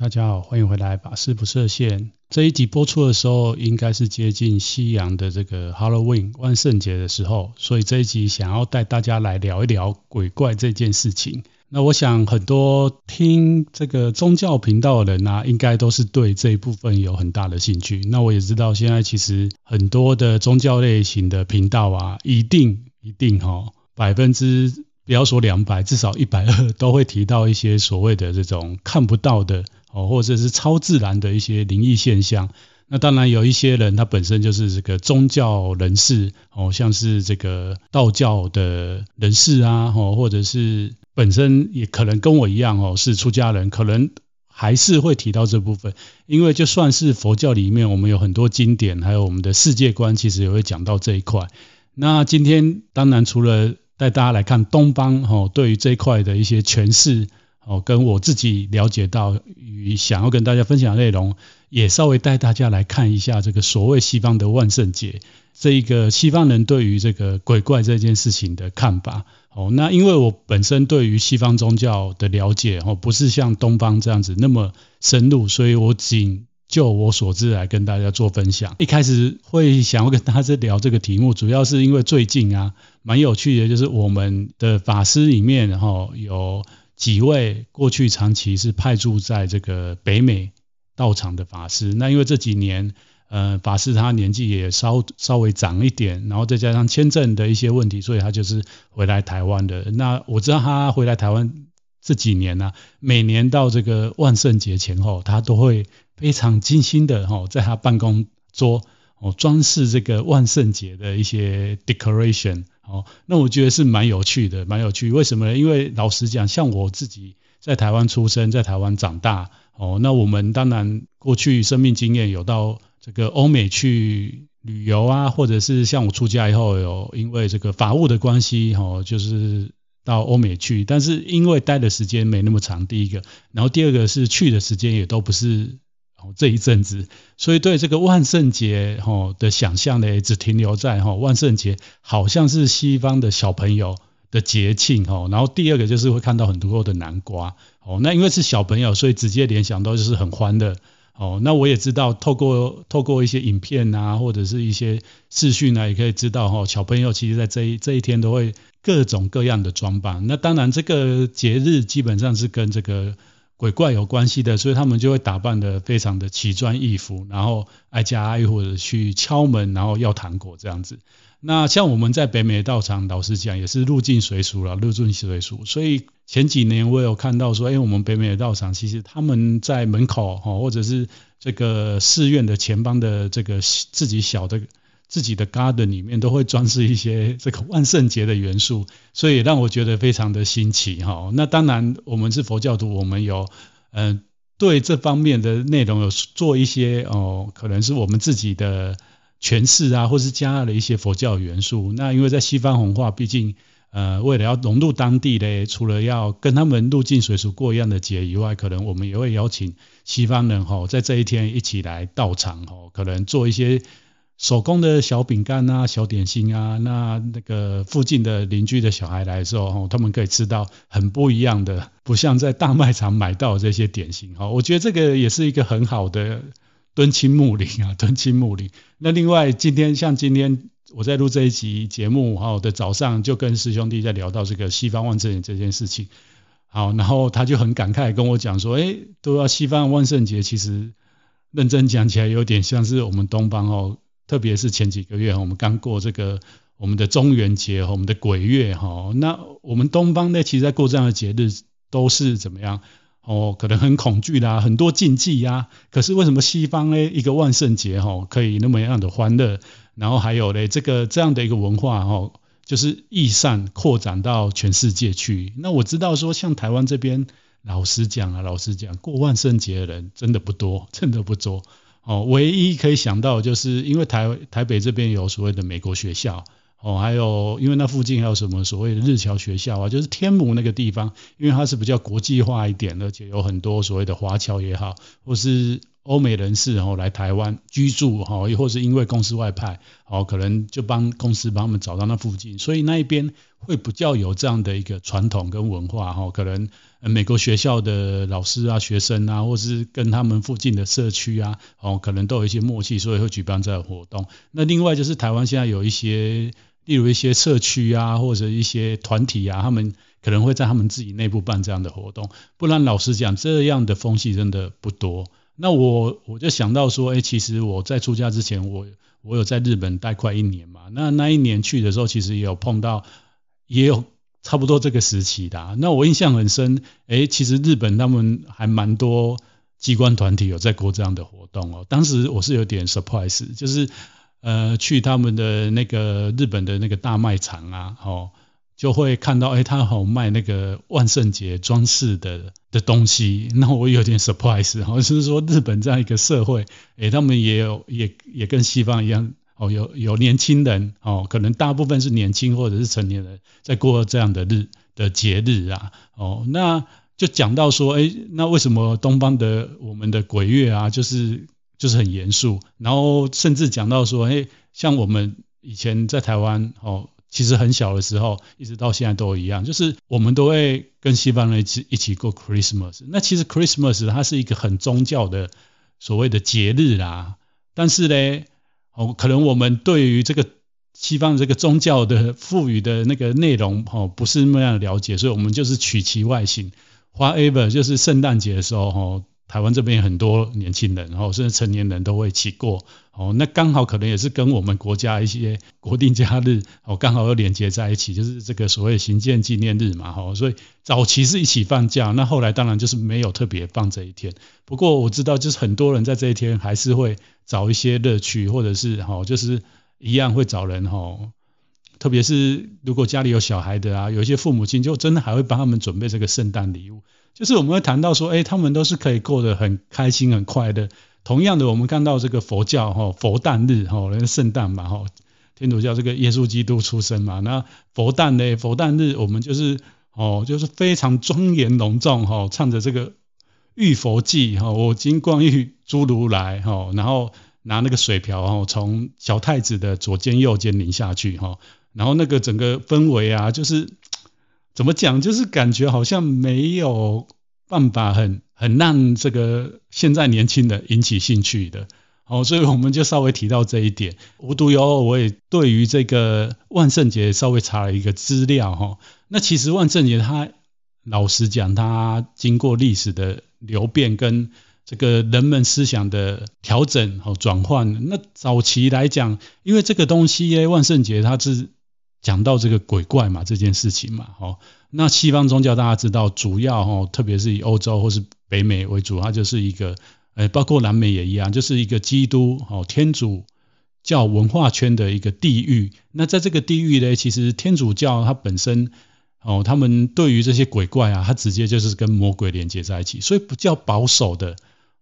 大家好，欢迎回来。法师不设限这一集播出的时候，应该是接近夕阳的这个 Halloween 万圣节的时候，所以这一集想要带大家来聊一聊鬼怪这件事情。那我想很多听这个宗教频道的人啊，应该都是对这一部分有很大的兴趣。那我也知道，现在其实很多的宗教类型的频道啊，一定一定哈、哦，百分之不要说两百，至少一百二都会提到一些所谓的这种看不到的。哦，或者是超自然的一些灵异现象。那当然有一些人，他本身就是这个宗教人士，哦，像是这个道教的人士啊，哦，或者是本身也可能跟我一样，哦，是出家人，可能还是会提到这部分。因为就算是佛教里面，我们有很多经典，还有我们的世界观，其实也会讲到这一块。那今天当然除了带大家来看东方，哦，对于这一块的一些诠释。哦，跟我自己了解到与想要跟大家分享的内容，也稍微带大家来看一下这个所谓西方的万圣节，这一个西方人对于这个鬼怪这件事情的看法。哦，那因为我本身对于西方宗教的了解，哦，不是像东方这样子那么深入，所以我仅就我所知来跟大家做分享。一开始会想要跟大家聊这个题目，主要是因为最近啊，蛮有趣的，就是我们的法师里面，哈，有。几位过去长期是派驻在这个北美道场的法师，那因为这几年，呃，法师他年纪也稍稍微长一点，然后再加上签证的一些问题，所以他就是回来台湾的。那我知道他回来台湾这几年呢、每年到这个万圣节前后，他都会非常精心的哈，在他办公桌哦装饰这个万圣节的一些 decoration。哦，那我觉得是蛮有趣的，蛮有趣。为什么呢？因为老实讲，像我自己在台湾出生，在台湾长大，哦，那我们当然过去生命经验有到这个欧美去旅游啊，或者是像我出家以后有因为这个法务的关系，哦，就是到欧美去，但是因为待的时间没那么长，第一个，然后第二个是去的时间也都不是。哦，这一阵子，所以对这个万圣节哈的想象呢，只停留在哈万圣节好像是西方的小朋友的节庆哈。然后第二个就是会看到很多的南瓜哦，那因为是小朋友，所以直接联想到就是很欢乐哦。那我也知道，透过透过一些影片啊，或者是一些视讯啊，也可以知道哈，小朋友其实在这一这一天都会各种各样的装扮。那当然，这个节日基本上是跟这个。鬼怪有关系的，所以他们就会打扮得非常的奇装异服，然后挨家挨户的去敲门，然后要糖果这样子。那像我们在北美道场，老实讲也是入境随俗了，入境随俗。所以前几年我有看到说，哎，我们北美道场其实他们在门口哈，或者是这个寺院的前方的这个自己小的。自己的 garden 里面都会装饰一些这个万圣节的元素，所以让我觉得非常的新奇哈。那当然，我们是佛教徒，我们有嗯对这方面的内容有做一些哦，可能是我们自己的诠释啊，或是加了一些佛教元素。那因为在西方文化，毕竟呃为了要融入当地嘞，除了要跟他们入境随俗过一样的节以外，可能我们也会邀请西方人哈，在这一天一起来到场哈，可能做一些。手工的小饼干啊，小点心啊，那那个附近的邻居的小孩来的时候，他们可以吃到很不一样的，不像在大卖场买到的这些点心。哈，我觉得这个也是一个很好的敦亲睦邻啊，敦亲睦邻。那另外，今天像今天我在录这一集节目，哈的早上就跟师兄弟在聊到这个西方万圣节这件事情。好，然后他就很感慨跟我讲说，哎，都要西方万圣节，其实认真讲起来，有点像是我们东方哦。特别是前几个月，我们刚过这个我们的中元节和我们的鬼月哈，那我们东方呢，其实在过这样的节日都是怎么样？哦，可能很恐惧啦，很多禁忌呀。可是为什么西方呢？一个万圣节哈，可以那么样的欢乐？然后还有呢，这个这样的一个文化哈，就是易善扩展到全世界去。那我知道说，像台湾这边，老实讲啊，老实讲，过万圣节的人真的不多，真的不多。哦，唯一可以想到就是因为台台北这边有所谓的美国学校，哦，还有因为那附近还有什么所谓的日侨学校啊，就是天母那个地方，因为它是比较国际化一点，而且有很多所谓的华侨也好，或是欧美人士哦来台湾居住哈，亦或是因为公司外派哦，可能就帮公司帮他们找到那附近，所以那一边会比较有这样的一个传统跟文化哈，可能美国学校的老师啊、学生啊，或是跟他们附近的社区啊，哦，可能都有一些默契，所以会举办这样的活动。那另外就是台湾现在有一些，例如一些社区啊，或者一些团体啊，他们可能会在他们自己内部办这样的活动，不然老实讲，这样的风气真的不多。那我我就想到说，哎，其实我在出家之前，我我有在日本待快一年嘛。那那一年去的时候，其实也有碰到，也有差不多这个时期的。那我印象很深，哎，其实日本他们还蛮多机关团体有在过这样的活动哦。当时我是有点 surprise，就是呃去他们的那个日本的那个大卖场啊，哦。就会看到，哎，他好卖那个万圣节装饰的的东西，那我有点 surprise，好像是说日本这样一个社会，哎，他们也有，也也跟西方一样，哦，有有年轻人，哦，可能大部分是年轻或者是成年人在过这样的日的节日啊，哦，那就讲到说，哎，那为什么东方的我们的鬼月啊，就是就是很严肃，然后甚至讲到说，哎，像我们以前在台湾，哦。其实很小的时候，一直到现在都一样，就是我们都会跟西方人一起一起过 Christmas。那其实 Christmas 它是一个很宗教的所谓的节日啦。但是呢，哦，可能我们对于这个西方这个宗教的赋予的那个内容，哦，不是那么样的了解，所以我们就是取其外形，whatever，就是圣诞节的时候，哦。台湾这边很多年轻人，然后甚至成年人都会一起过，哦，那刚好可能也是跟我们国家一些国定假日，哦，刚好又连接在一起，就是这个所谓行健纪念日嘛，哈，所以早期是一起放假，那后来当然就是没有特别放这一天。不过我知道，就是很多人在这一天还是会找一些乐趣，或者是哈，就是一样会找人哈，特别是如果家里有小孩的啊，有一些父母亲就真的还会帮他们准备这个圣诞礼物。就是我们会谈到说，哎，他们都是可以过得很开心、很快乐。同样的，我们看到这个佛教哈，佛诞日哈，那个圣诞嘛哈，天主教这个耶稣基督出生嘛，那佛诞呢，佛诞日我们就是哦，就是非常庄严隆重哈，唱着这个浴佛记哈，我今逛浴诸如来哈，然后拿那个水瓢哈，从小太子的左肩右肩淋下去哈，然后那个整个氛围啊，就是。怎么讲？就是感觉好像没有办法很很让这个现在年轻人引起兴趣的，哦，所以我们就稍微提到这一点。无独有偶，我也对于这个万圣节稍微查了一个资料哈。那其实万圣节它老实讲，它经过历史的流变跟这个人们思想的调整和转换。那早期来讲，因为这个东西耶，万圣节它是。讲到这个鬼怪嘛，这件事情嘛，哦，那西方宗教大家知道，主要哦，特别是以欧洲或是北美为主，它就是一个，呃，包括南美也一样，就是一个基督哦天主教文化圈的一个地域。那在这个地域呢，其实天主教它本身哦，他们对于这些鬼怪啊，它直接就是跟魔鬼连接在一起，所以比较保守的。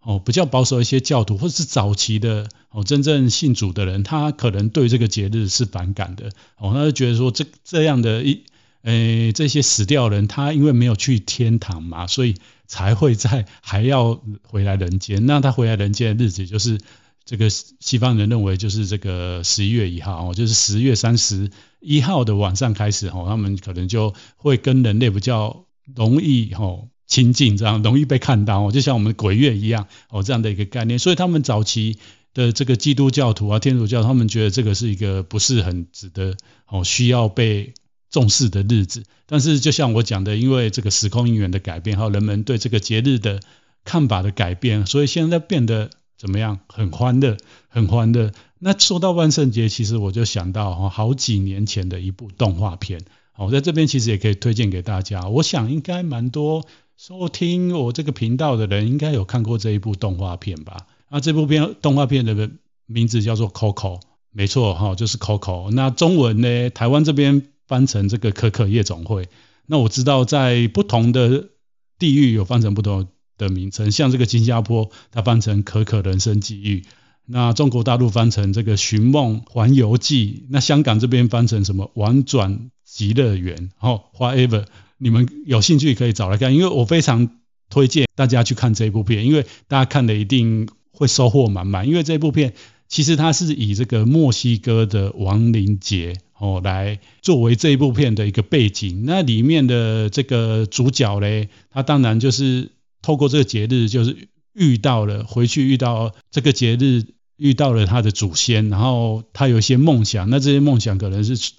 哦，比较保守一些教徒，或者是早期的哦，真正信主的人，他可能对这个节日是反感的。哦，他就觉得说这这样的一，诶，这些死掉人，他因为没有去天堂嘛，所以才会在还要回来人间。那他回来人间的日子，就是这个西方人认为就是这个十一月一号，哦，就是十月三十一号的晚上开始，哦，他们可能就会跟人类比较容易，哦。亲近这样容易被看到哦，就像我们鬼月一样哦，这样的一个概念。所以他们早期的这个基督教徒啊、天主教，他们觉得这个是一个不是很值得哦需要被重视的日子。但是就像我讲的，因为这个时空因缘的改变，还有人们对这个节日的看法的改变，所以现在变得怎么样？很欢乐，很欢乐。那说到万圣节，其实我就想到哈，好几年前的一部动画片。我在这边其实也可以推荐给大家。我想应该蛮多。收听我这个频道的人应该有看过这一部动画片吧？那这部片动画片的名字叫做 Coco，没错哈，就是 Coco。那中文呢，台湾这边翻成这个可可夜总会。那我知道在不同的地域有翻成不同的名称，像这个新加坡它翻成可可人生际遇，那中国大陆翻成这个寻梦环游记，那香港这边翻成什么玩转极乐园，哦，whatever。你们有兴趣可以找来看，因为我非常推荐大家去看这一部片，因为大家看了一定会收获满满，因为这部片其实它是以这个墨西哥的亡灵节哦来作为这一部片的一个背景。那里面的这个主角嘞，他当然就是透过这个节日，就是遇到了回去遇到这个节日遇到了他的祖先，然后他有一些梦想，那这些梦想可能是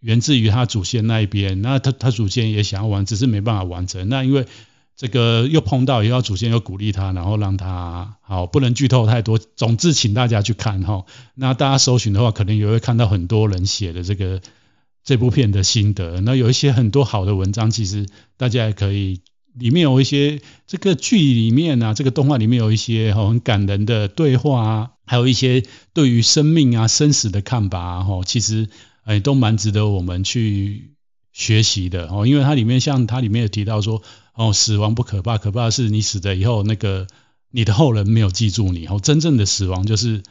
源自于他祖先那一边，那他他祖先也想要完，只是没办法完成。那因为这个又碰到，以后祖先又鼓励他，然后让他好，不能剧透太多。总之，请大家去看哈。那大家搜寻的话，可能也会看到很多人写的这个这部片的心得。那有一些很多好的文章，其实大家也可以，里面有一些这个剧里面啊，这个动画里面有一些很感人的对话啊，还有一些对于生命啊、生死的看法啊，其实哎都蛮值得我们去学习的哦。因为它里面像它里面有提到说。哦，死亡不可怕，可怕的是你死了以后，那个你的后人没有记住你。哦，真正的死亡就是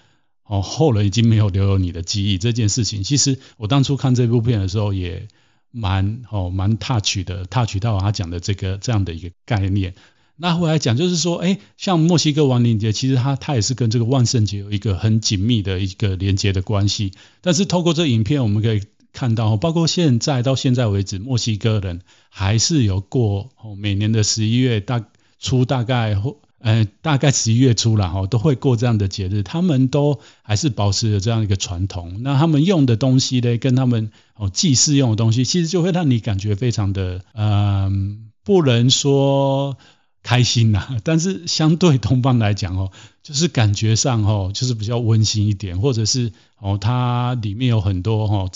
哦，后人已经没有留有你的记忆。这件事情，其实我当初看这部片的时候也蛮哦蛮 touch 的，touch 到他讲的这个这样的一个概念。那后来讲就是说，哎，像墨西哥亡灵节，其实它它也是跟这个万圣节有一个很紧密的一个连接的关系。但是透过这影片，我们可以。看到，包括现在到现在为止，墨西哥人还是有过每年的十一月大初，大概呃大概十一月初了哈，都会过这样的节日。他们都还是保持着这样一个传统。那他们用的东西呢，跟他们哦祭祀用的东西，其实就会让你感觉非常的嗯，不能说开心呐，但是相对东方来讲哦，就是感觉上哦，就是比较温馨一点，或者是哦，它里面有很多哈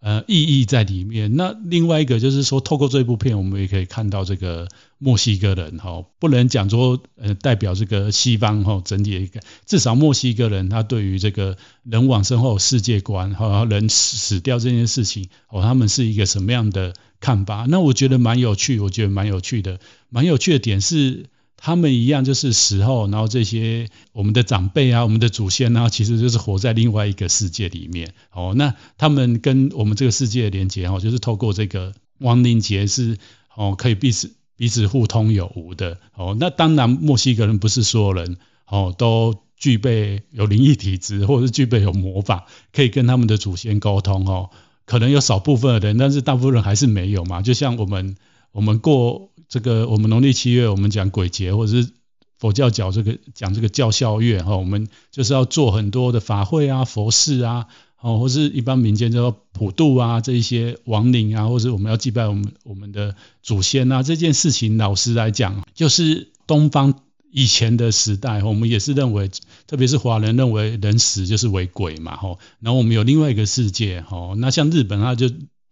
呃，意义在里面。那另外一个就是说，透过这部片，我们也可以看到这个墨西哥人哈，不能讲说呃代表这个西方哈整体的一个，至少墨西哥人他对于这个人往身后世界观哈，人死掉这件事情哦，他们是一个什么样的看法？那我觉得蛮有趣，我觉得蛮有趣的，蛮有趣的点是。他们一样就是死后，然后这些我们的长辈啊，我们的祖先啊，其实就是活在另外一个世界里面。哦，那他们跟我们这个世界的连接，哦，就是透过这个亡灵节是哦，可以彼此彼此互通有无的。哦，那当然墨西哥人不是所有人哦都具备有灵异体质，或者是具备有魔法，可以跟他们的祖先沟通。哦，可能有少部分的人，但是大部分人还是没有嘛。就像我们我们过。这个我们农历七月，我们讲鬼节，或者是佛教讲这个讲这个教孝月哈，我们就是要做很多的法会啊、佛事啊，哦，或是一般民间叫普渡啊，这一些亡灵啊，或者我们要祭拜我们我们的祖先啊，这件事情，老实来讲，就是东方以前的时代，我们也是认为，特别是华人认为人死就是为鬼嘛，哈，然后我们有另外一个世界，哈，那像日本，他就。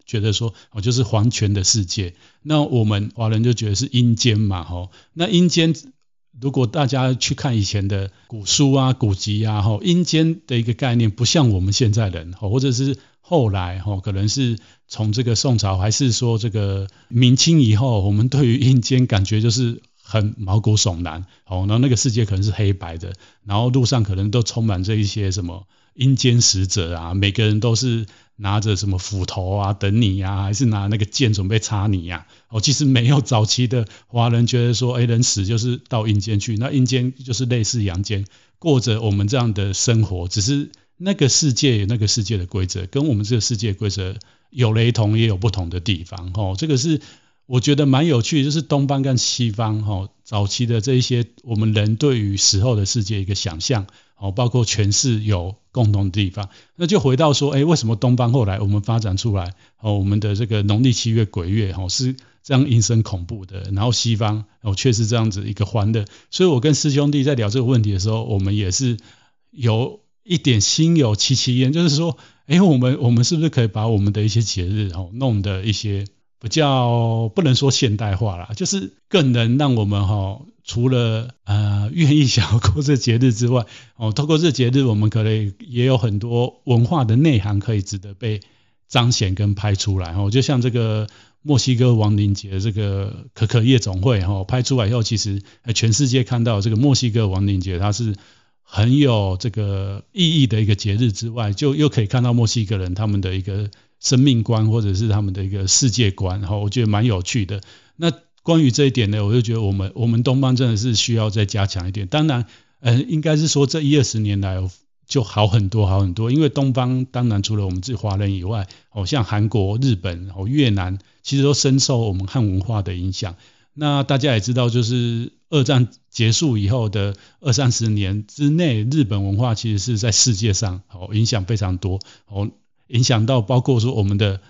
觉得说哦，就是黄泉的世界，那我们华人就觉得是阴间嘛，吼，那阴间如果大家去看以前的古书啊、古籍啊，吼，阴间的一个概念不像我们现在人，或者是后来，吼，可能是从这个宋朝还是说这个明清以后，我们对于阴间感觉就是很毛骨悚然，哦，然后那个世界可能是黑白的，然后路上可能都充满着一些什么阴间使者啊，每个人都是。拿着什么斧头啊等你呀、啊，还是拿那个剑准备插你呀、啊？哦，其实没有早期的华人觉得说，哎，人死就是到阴间去，那阴间就是类似阳间，过着我们这样的生活，只是那个世界有那个世界的规则，跟我们这个世界规则有雷同，也有不同的地方。哦，这个是我觉得蛮有趣，就是东方跟西方，哦，早期的这一些我们人对于死后的世界一个想象。哦，包括诠释有共同的地方，那就回到说，哎，为什么东方后来我们发展出来，哦，我们的这个农历七月鬼月，哦，是这样阴森恐怖的，然后西方哦却是这样子一个欢乐，所以我跟师兄弟在聊这个问题的时候，我们也是有一点心有戚戚焉，就是说，哎，我们我们是不是可以把我们的一些节日哦弄的一些。比较不能说现代化啦，就是更能让我们哈，除了呃愿意想要过这节日之外，哦，透过这节日，我们可能也有很多文化的内涵可以值得被彰显跟拍出来哦。就像这个墨西哥亡灵节这个可可夜总会哈，拍出来以后，其实全世界看到这个墨西哥亡灵节，它是很有这个意义的一个节日之外，就又可以看到墨西哥人他们的一个。生命观或者是他们的一个世界观，哈，我觉得蛮有趣的。那关于这一点呢，我就觉得我们我们东方真的是需要再加强一点。当然，呃，应该是说这一二十年来就好很多好很多，因为东方当然除了我们自己华人以外，哦，像韩国、日本、哦越南，其实都深受我们汉文化的影响。那大家也知道，就是二战结束以后的二三十年之内，日本文化其实是在世界上哦影响非常多哦，影响到包括说我们的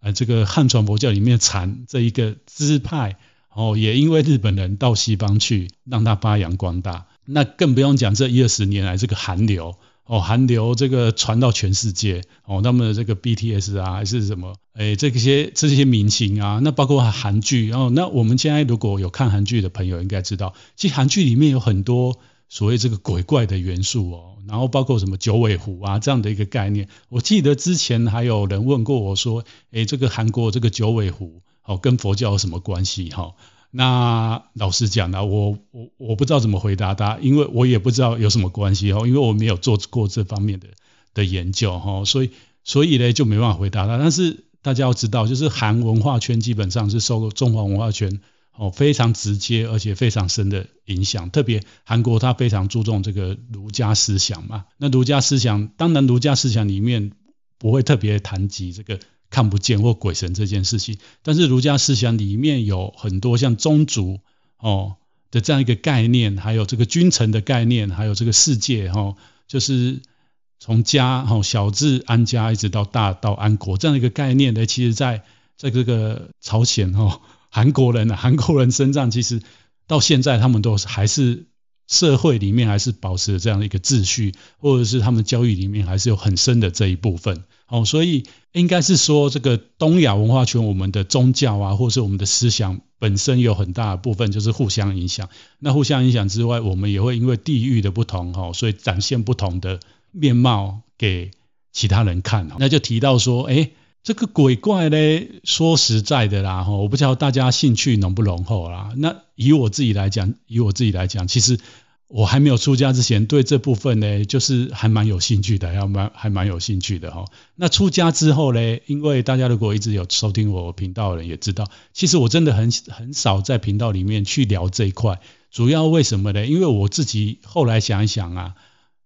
呃这个汉传佛教里面禅这一个支派哦，也因为日本人到西方去，让它发扬光大。那更不用讲这一二十年来这个韩流哦，韩流这个传到全世界哦，他们的这个 BTS 啊还是什么诶，这些这些明星啊，那包括韩剧哦，那我们现在如果有看韩剧的朋友应该知道，其实韩剧里面有很多所谓这个鬼怪的元素哦，然后包括什么九尾狐啊这样的一个概念。我记得之前还有人问过我说，诶，这个韩国这个九尾狐哦跟佛教有什么关系哈？那老实讲呢，我我我不知道怎么回答他，因为我也不知道有什么关系哈，因为我没有做过这方面的的研究哈，所以所以呢就没办法回答他。但是大家要知道，就是韩文化圈基本上是受中华文化圈哦非常直接而且非常深的影响，特别韩国它非常注重这个儒家思想嘛。那儒家思想，当然儒家思想里面不会特别谈及这个。看不见或鬼神这件事情，但是儒家思想里面有很多像宗族哦的这样一个概念，还有这个君臣的概念，还有这个世界哈，就是从家哈小至安家，一直到大到安国这样一个概念呢，其实在在这个朝鲜哈韩国人啊 韩国人身上，其实到现在他们都还是社会里面还是保持这样的一个秩序，或者是他们教育里面还是有很深的这一部分。哦，所以应该是说，这个东亚文化圈，我们的宗教啊，或是我们的思想本身有很大的部分就是互相影响。那互相影响之外，我们也会因为地域的不同，哈，所以展现不同的面貌给其他人看。那就提到说，哎，这个鬼怪呢，说实在的啦，哈，我不知道大家兴趣浓不浓厚啦。那以我自己来讲，以我自己来讲，其实。我还没有出家之前，对这部分呢，就是还蛮有兴趣的，还蛮还蛮有兴趣的哈。那出家之后呢，因为大家如果一直有收听我频道的人也知道，其实我真的很很少在频道里面去聊这一块。主要为什么呢？因为我自己后来想一想啊，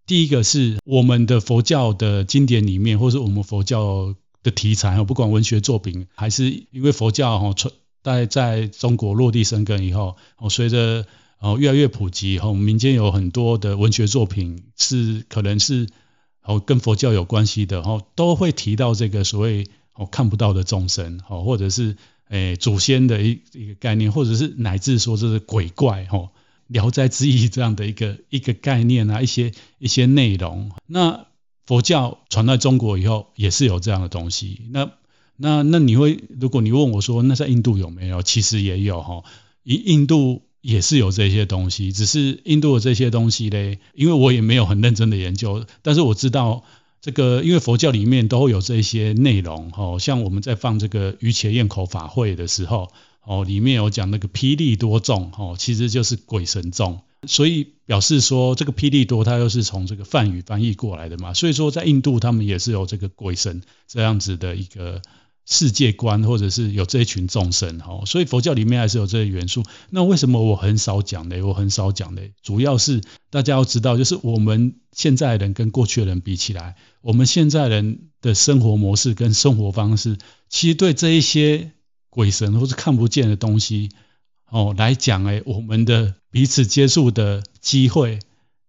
第一个是我们的佛教的经典里面，或是我们佛教的题材，不管文学作品，还是因为佛教哈，在在中国落地生根以后，哦，随着哦，越来越普及，哦，民间有很多的文学作品是可能是哦跟佛教有关系的，哦，都会提到这个所谓哦看不到的众生，哦，或者是诶祖先的一一个概念，或者是乃至说这是鬼怪，哦，聊斋志异这样的一个一个概念啊，一些一些内容。那佛教传到中国以后，也是有这样的东西。那那那你会，如果你问我说，那在印度有没有？其实也有，哈，印印度。也是有这些东西，只是印度的这些东西嘞，因为我也没有很认真的研究，但是我知道这个，因为佛教里面都会有这些内容，哦，像我们在放这个瑜伽焰口法会的时候，哦，里面有讲那个霹雳多众，哦，其实就是鬼神众，所以表示说这个霹雳多它又是从这个梵语翻译过来的嘛，所以说在印度他们也是有这个鬼神这样子的一个。世界观，或者是有这一群众生，哈，所以佛教里面还是有这些元素。那为什么我很少讲呢？我很少讲呢，主要是大家要知道，就是我们现在人跟过去的人比起来，我们现在人的生活模式跟生活方式，其实对这一些鬼神或是看不见的东西，哦来讲，哎，我们的彼此接触的机会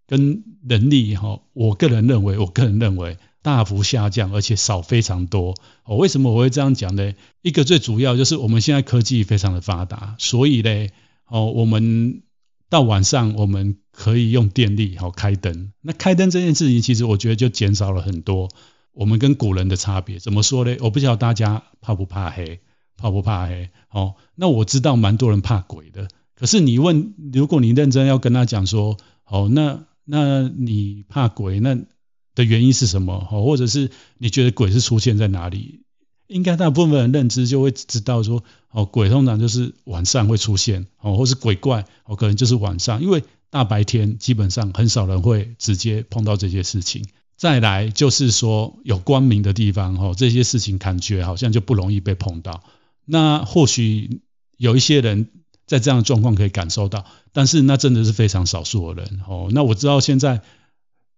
跟能力，哈，我个人认为，我个人认为。大幅下降，而且少非常多。哦，为什么我会这样讲呢？一个最主要就是我们现在科技非常的发达，所以呢，哦，我们到晚上我们可以用电力好开灯。那开灯这件事情，其实我觉得就减少了很多我们跟古人的差别。怎么说呢？我不知道大家怕不怕黑，怕不怕黑？哦，那我知道蛮多人怕鬼的。可是你问，如果你认真要跟他讲说，哦，那那你怕鬼那？的原因是什么？或者是你觉得鬼是出现在哪里？应该大部分人认知就会知道说，哦，鬼通常就是晚上会出现，哦，或是鬼怪，哦，可能就是晚上，因为大白天基本上很少人会直接碰到这些事情。再来就是说，有光明的地方，哦，这些事情感觉好像就不容易被碰到。那或许有一些人在这样的状况可以感受到，但是那真的是非常少数的人哦。那我知道现在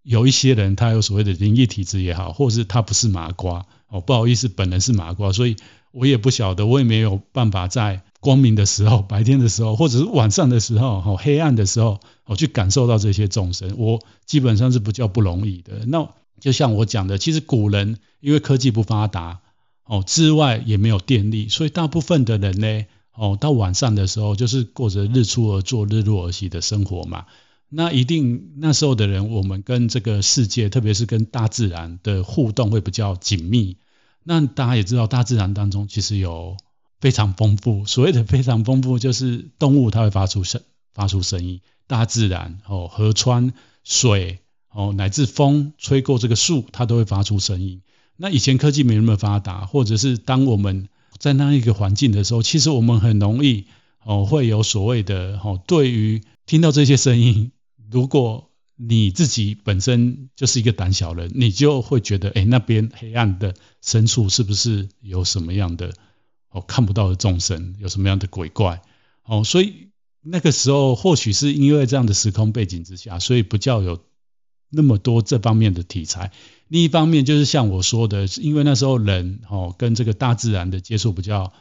有一些人他有所谓的灵异体质也好，或是他不是麻瓜哦，不好意思，本人是麻瓜，所以我也不晓得，我也没有办法在光明的时候、白天的时候，或者是晚上的时候、哦黑暗的时候，哦去感受到这些众生，我基本上是比较不容易的。那就像我讲的，其实古人因为科技不发达。哦，之外也没有电力，所以大部分的人呢，哦，到晚上的时候就是过着日出而作、日落而息的生活嘛。那一定那时候的人，我们跟这个世界，特别是跟大自然的互动会比较紧密。那大家也知道，大自然当中其实有非常丰富，所谓的非常丰富，就是动物它会发出声、发出声音，大自然哦，河川、水哦，乃至风吹过这个树，它都会发出声音。那以前科技没那么发达，或者是当我们在那一个环境的时候，其实我们很容易哦会有所谓的哦，对于听到这些声音，如果你自己本身就是一个胆小人，你就会觉得，哎，那边黑暗的深处是不是有什么样的哦看不到的众生，有什么样的鬼怪哦？所以那个时候或许是因为这样的时空背景之下，所以不叫有那么多这方面的题材。另一方面就是像我说的，因为那时候人哦跟这个大自然的接触比较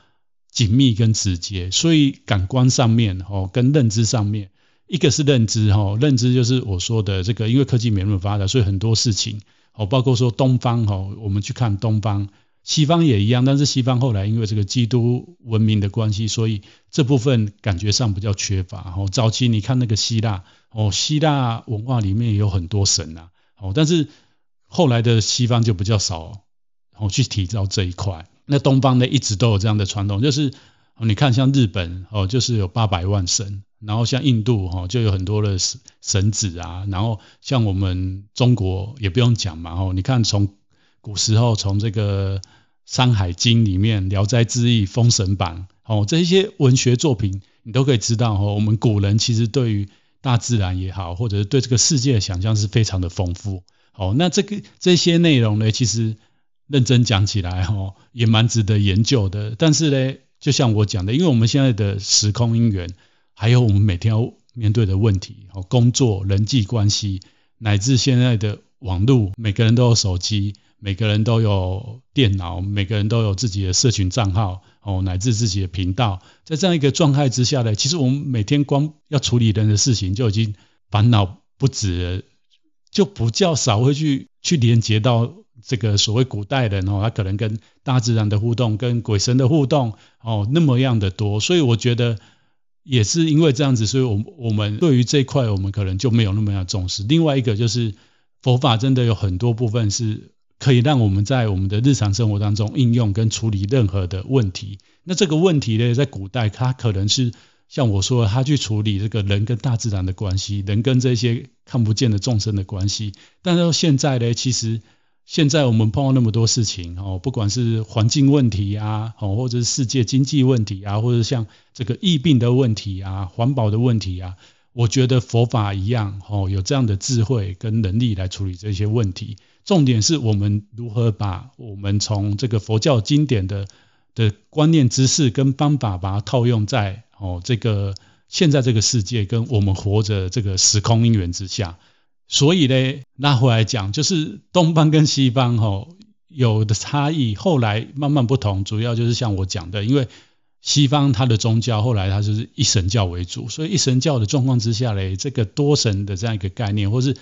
紧密跟直接，所以感官上面哦跟认知上面，一个是认知哦，认知就是我说的这个，因为科技没那么发达，所以很多事情哦，包括说东方哦，我们去看东方，西方也一样，但是西方后来因为这个基督文明的关系，所以这部分感觉上比较缺乏哦。早期你看那个希腊哦，希腊文化里面也有很多神呐哦，但是。后来的西方就比较少，然后去提到这一块。那东方呢，一直都有这样的传统，就是你看像日本哦，就是有八百万神，然后像印度哈，就有很多的神神子啊，然后像我们中国也不用讲嘛哦，你看从古时候从这个《山海经》里面《聊斋志异》《封神榜》哦，这些文学作品，你都可以知道哦，我们古人其实对于大自然也好，或者是对这个世界的想象是非常的丰富。好，那这个这些内容呢，其实认真讲起来，哈，也蛮值得研究的。但是呢，就像我讲的，因为我们现在的时空因缘，还有我们每天要面对的问题，哦，工作、人际关系，乃至现在的网络，每个人都有手机，每个人都有电脑，每个人都有自己的社群账号，哦，乃至自己的频道，在这样一个状态之下呢，其实我们每天光要处理人的事情，就已经烦恼不止。就比较少会去去连接到这个所谓古代人哦，他可能跟大自然的互动、跟鬼神的互动哦那么样的多，所以我觉得也是因为这样子，所以我我们对于这一块我们可能就没有那么样重视。另外一个就是佛法真的有很多部分是可以让我们在我们的日常生活当中应用跟处理任何的问题。那这个问题呢，在古代它可能是。像我说，他去处理这个人跟大自然的关系，人跟这些看不见的众生的关系。但是现在呢，其实现在我们碰到那么多事情哦，不管是环境问题啊，哦，或者是世界经济问题啊，或者像这个疫病的问题啊，环保的问题啊，我觉得佛法一样哦，有这样的智慧跟能力来处理这些问题。重点是我们如何把我们从这个佛教经典的的观念、知识跟方法，把它套用在。哦，这个现在这个世界跟我们活着这个时空因缘之下，所以呢，拉回来讲，就是东方跟西方哦有的差异，后来慢慢不同，主要就是像我讲的，因为西方它的宗教后来它就是一神教为主，所以一神教的状况之下呢，这个多神的这样一个概念，或是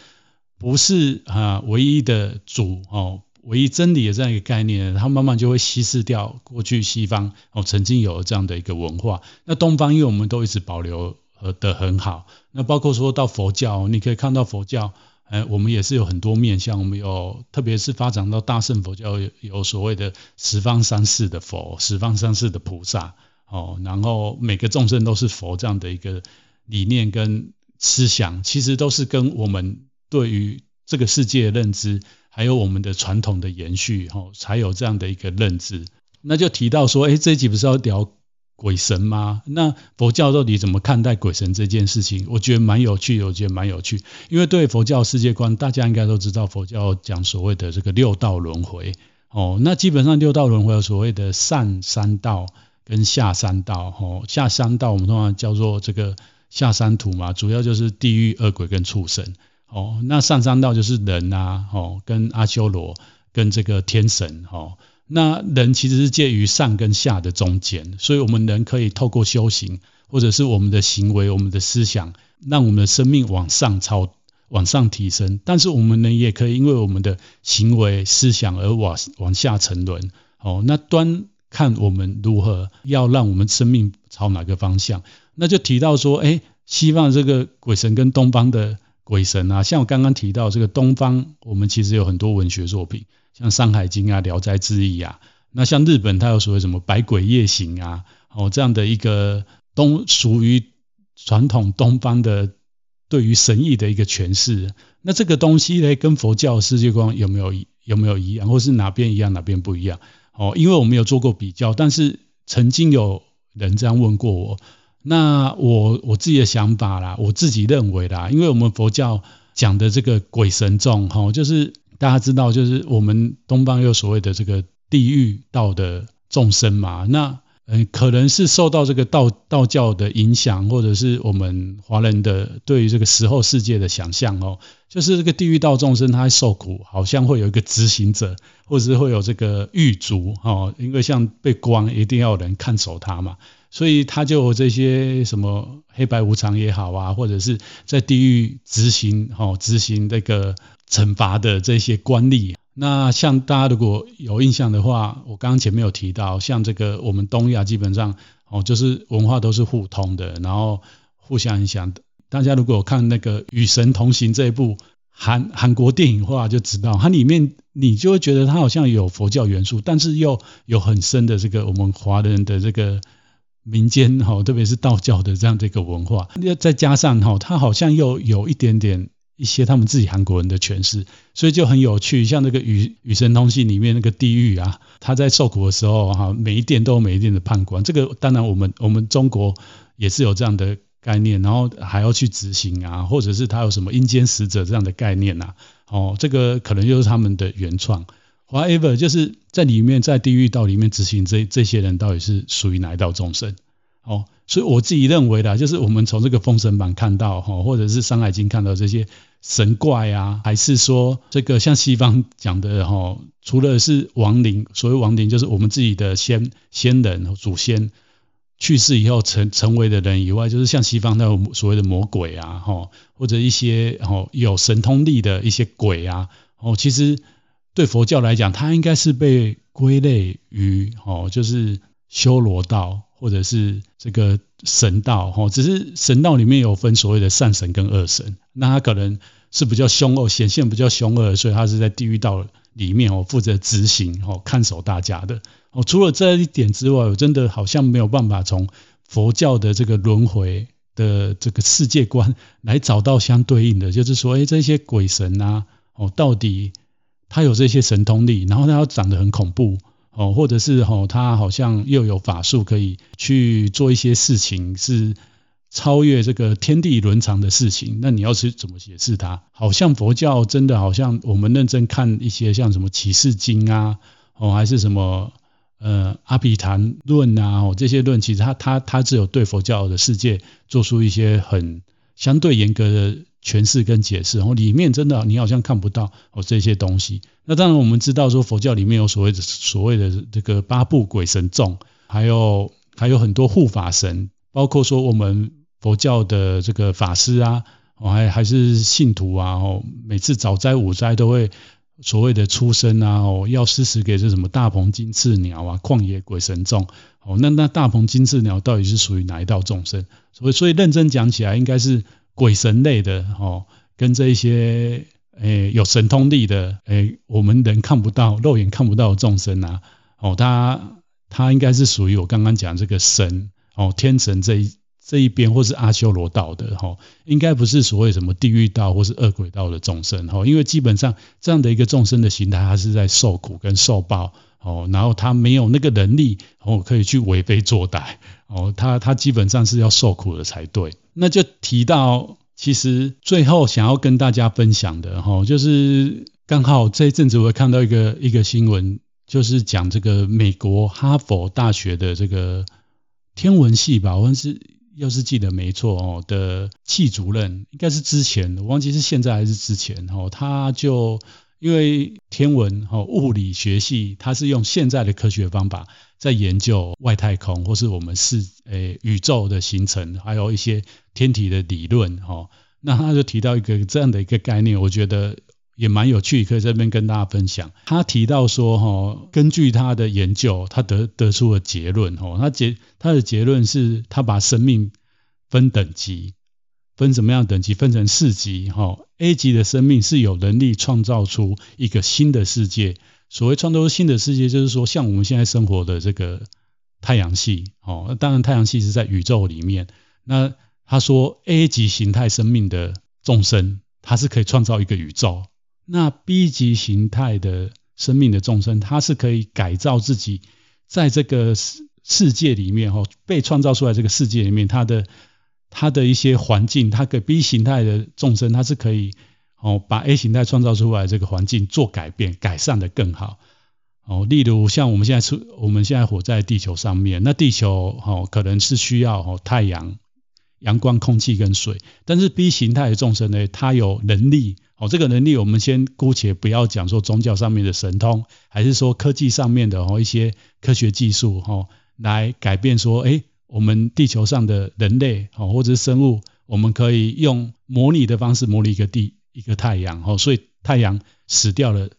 不是啊唯一的主哦。唯一真理的这样一个概念，它慢慢就会稀释掉过去西方哦曾经有这样的一个文化。那东方因为我们都一直保留呃得很好，那包括说到佛教，你可以看到佛教，呃我们也是有很多面向，我们有特别是发展到大乘佛教有所谓的十方三世的佛，十方三世的菩萨哦，然后每个众生都是佛这样的一个理念跟思想，其实都是跟我们对于这个世界的认知。还有我们的传统的延续，吼，才有这样的一个认知。那就提到说，哎，这一集不是要聊鬼神吗？那佛教到底怎么看待鬼神这件事情？我觉得蛮有趣，我觉得蛮有趣。因为对佛教世界观，大家应该都知道，佛教讲所谓的这个六道轮回。哦，那基本上六道轮回有所谓的上三道跟下三道。哦，下三道我们通常叫做这个下三途嘛，主要就是地狱、恶鬼跟畜生。哦，那上三道就是人啊，哦，跟阿修罗跟这个天神。哦，那人其实是介于上跟下的中间，所以我们人可以透过修行，或者是我们的行为、我们的思想，让我们的生命往上超、往上提升。但是我们人也可以因为我们的行为、思想而往往下沉沦。哦，那端看我们如何要让我们生命朝哪个方向。那就提到说，哎，西方这个鬼神跟东方的鬼神啊，像我刚刚提到这个东方，我们其实有很多文学作品，像《山海经》啊，《聊斋志异》啊。那像日本，它有所谓什么《百鬼夜行》啊，哦这样的一个东属于传统东方的对于神异的一个诠释。那这个东西呢，跟佛教世界观有没有有没有一样，或是哪边一样，哪边不一样？哦，因为我没有做过比较，但是曾经有人这样问过我。那我我自己的想法啦，我自己认为啦，因为我们佛教讲的这个鬼神众，哈，就是大家知道，就是我们东方有所谓的这个地狱道的众生嘛，那。嗯，可能是受到这个道道教的影响，或者是我们华人的对于这个死后世界的想象哦，就是这个地狱道众生他受苦，好像会有一个执行者，或者是会有这个狱卒哦，因为像被关，一定要有人看守他嘛，所以他就有这些什么黑白无常也好啊，或者是在地狱执行哦，执行这个惩罚的这些官吏。那像大家如果有印象的话，我刚刚前面有提到，像这个我们东亚基本上哦，就是文化都是互通的，然后互相影响。大家如果看那个《与神同行》这一部韩韩国电影的话，就知道它里面你就会觉得它好像有佛教元素，但是又有很深的这个我们华人的这个民间哈，特别是道教的这样的一个文化，再加上哈，它好像又有一点点。一些他们自己韩国人的诠释，所以就很有趣。像那个《与与神同行》里面那个地狱啊，他在受苦的时候哈，每一殿都有每一殿的判官。这个当然我们我们中国也是有这样的概念，然后还要去执行啊，或者是他有什么阴间使者这样的概念呐。哦，这个可能就是他们的原创。Whatever，就是在里面在地狱道里面执行这这些人到底是属于哪一道众生？哦，所以我自己认为的，就是我们从这个《封神榜》看到哈，或者是《山海经》看到这些神怪啊，还是说这个像西方讲的哈，除了是亡灵，所谓亡灵就是我们自己的先先人、祖先去世以后成成为的人以外，就是像西方那种所谓的魔鬼啊，哈，或者一些哈有神通力的一些鬼啊，哦，其实对佛教来讲，它应该是被归类于哦，就是修罗道。或者是这个神道哦，只是神道里面有分所谓的善神跟恶神，那他可能是比较凶恶，显现比较凶恶，所以他是在地狱道里面哦，负责执行哦，看守大家的哦。除了这一点之外，我真的好像没有办法从佛教的这个轮回的这个世界观来找到相对应的，就是说，哎，这些鬼神啊，哦，到底他有这些神通力，然后他要长得很恐怖。哦，或者是哦，他好像又有法术可以去做一些事情，是超越这个天地伦常的事情。那你要是怎么解释它？好像佛教真的好像我们认真看一些像什么启示经啊，哦，还是什么呃阿毗昙论啊，哦这些论，其实他他他只有对佛教的世界做出一些很相对严格的。诠释跟解释，然后里面真的你好像看不到哦这些东西。那当然我们知道说佛教里面有所谓的所谓的这个八部鬼神众，还有还有很多护法神，包括说我们佛教的这个法师啊，还还是信徒啊，哦每次早斋午斋都会所谓的出生啊，哦要施食给这什么大鹏金翅鸟啊，旷野鬼神众。哦那那大鹏金翅鸟到底是属于哪一道众生？所以所以认真讲起来应该是。鬼神类的哦，跟这一些诶有神通力的诶，我们人看不到、肉眼看不到的众生啊，哦，他他应该是属于我刚刚讲这个神哦，天神这一这一边，或是阿修罗道的哈，应该不是所谓什么地狱道或是恶鬼道的众生哈，因为基本上这样的一个众生的形态，他是在受苦跟受报哦，然后他没有那个能力哦，可以去为非作歹哦，他他基本上是要受苦的才对。那就提到，其实最后想要跟大家分享的哈，就是刚好这一阵子我看到一个一个新闻，就是讲这个美国哈佛大学的这个天文系吧，好像是要是记得没错哦的系主任，应该是之前，我忘记是现在还是之前哦，他就因为天文哦物理学系，他是用现在的科学方法在研究外太空或是我们是诶宇宙的形成，还有一些天体的理论哦，那他就提到一个这样的一个概念，我觉得。也蛮有趣，可以这边跟大家分享。他提到说，哈，根据他的研究，他得得出了结论，哈，他结他的结论是，他把生命分等级，分什么样等级？分成四级，哈。A 级的生命是有能力创造出一个新的世界。所谓创造出新的世界，就是说，像我们现在生活的这个太阳系，哦，当然太阳系是在宇宙里面。那他说，A 级形态生命的众生，它是可以创造一个宇宙。那 B 级形态的生命的众生，它是可以改造自己，在这个世世界里面哈，被创造出来这个世界里面，它的它的一些环境，它给 B 形态的众生，它是可以哦把 A 形态创造出来这个环境做改变，改善得更好哦。例如像我们现在出，我们现在活在地球上面，那地球哦可能是需要哦太阳、阳光、空气跟水，但是 B 形态的众生呢，它有能力。哦，这个能力我们先姑且不要讲说宗教上面的神通，还是说科技上面的哦一些科学技术哈，来改变说，哎，我们地球上的人类哦或者是生物，我们可以用模拟的方式模拟一个地一个太阳哦，所以太阳死掉了，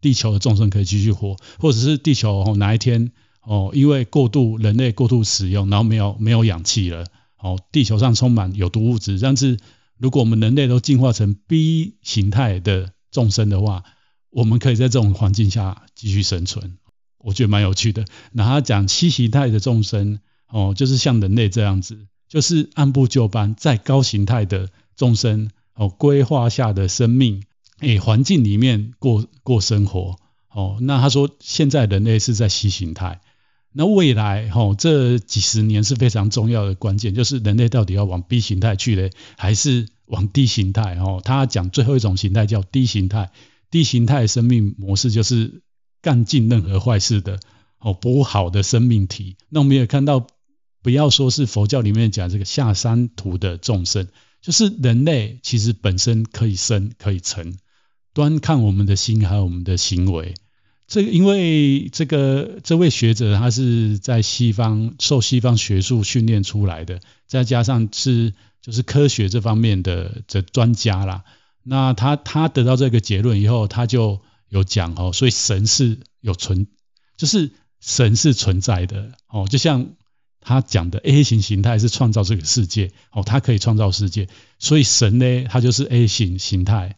地球的众生可以继续活，或者是地球哦哪一天哦因为过度人类过度使用，然后没有没有氧气了，哦地球上充满有毒物质，但是。如果我们人类都进化成 B 形态的众生的话，我们可以在这种环境下继续生存，我觉得蛮有趣的。那他讲 C 形态的众生，哦，就是像人类这样子，就是按部就班在高形态的众生哦规划下的生命，诶环境里面过过生活，哦，那他说现在人类是在 C 形态。那未来哈，这几十年是非常重要的关键，就是人类到底要往 B 形态去呢，还是往 D 形态？哈，他讲最后一种形态叫 D 形态，D 形态生命模式就是干尽任何坏事的哦，不好的生命体。那我们也看到，不要说是佛教里面讲这个下三途的众生，就是人类其实本身可以生可以成，端看我们的心还有我们的行为。这个因为这个这位学者他是在西方受西方学术训练出来的，再加上是就是科学这方面的这专家啦。那他他得到这个结论以后，他就有讲哦，所以神是有存，就是神是存在的哦，就像他讲的 A 型形态是创造这个世界哦，他可以创造世界，所以神呢，他就是 A 型形态。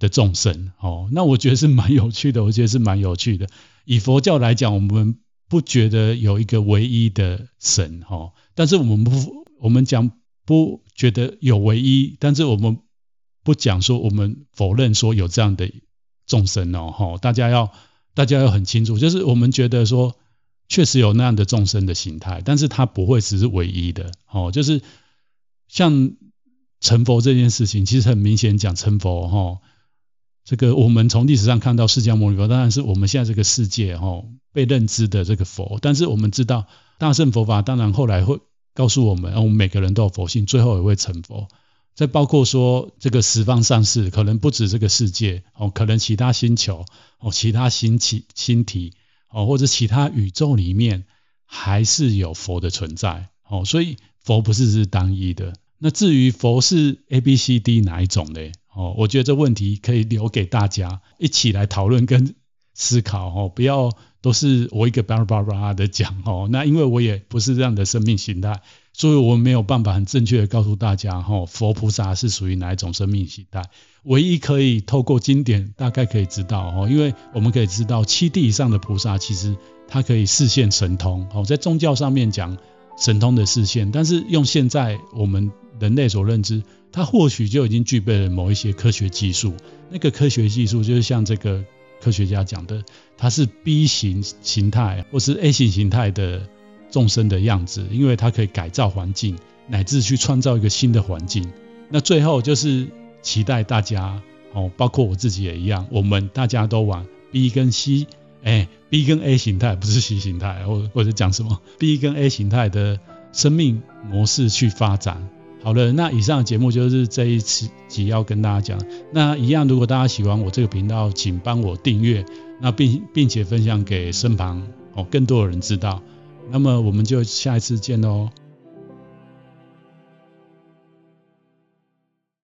的众生，哦，那我觉得是蛮有趣的，我觉得是蛮有趣的。以佛教来讲，我们不觉得有一个唯一的神，哈，但是我们不，我们讲不觉得有唯一，但是我们不讲说我们否认说有这样的众生哦，哈，大家要大家要很清楚，就是我们觉得说确实有那样的众生的形态，但是它不会只是唯一的，哦，就是像成佛这件事情，其实很明显讲成佛，哈。这个我们从历史上看到释迦牟尼佛，当然是我们现在这个世界哈被认知的这个佛。但是我们知道大乘佛法，当然后来会告诉我们，我们每个人都有佛性，最后也会成佛。再包括说这个十方上世，可能不止这个世界哦，可能其他星球哦，其他星体星体哦，或者其他宇宙里面还是有佛的存在哦。所以佛不是是单一的。那至于佛是 A、B、C、D 哪一种呢？哦，我觉得这问题可以留给大家一起来讨论跟思考哦，不要都是我一个巴拉巴拉的讲哦。那因为我也不是这样的生命形态，所以我没有办法很正确的告诉大家哦，佛菩萨是属于哪一种生命形态。唯一可以透过经典大概可以知道哦，因为我们可以知道七地以上的菩萨其实他可以视现神通哦，在宗教上面讲神通的视现，但是用现在我们人类所认知。他或许就已经具备了某一些科学技术，那个科学技术就是像这个科学家讲的，它是 B 型形态或是 A 型形态的众生的样子，因为它可以改造环境，乃至去创造一个新的环境。那最后就是期待大家哦，包括我自己也一样，我们大家都往 B 跟 C，哎，B 跟 A 形态不是 C 形态，或或者讲什么 B 跟 A 形态的生命模式去发展。好了，那以上的节目就是这一次集要跟大家讲。那一样，如果大家喜欢我这个频道，请帮我订阅，那并并且分享给身旁哦更多的人知道。那么我们就下一次见喽。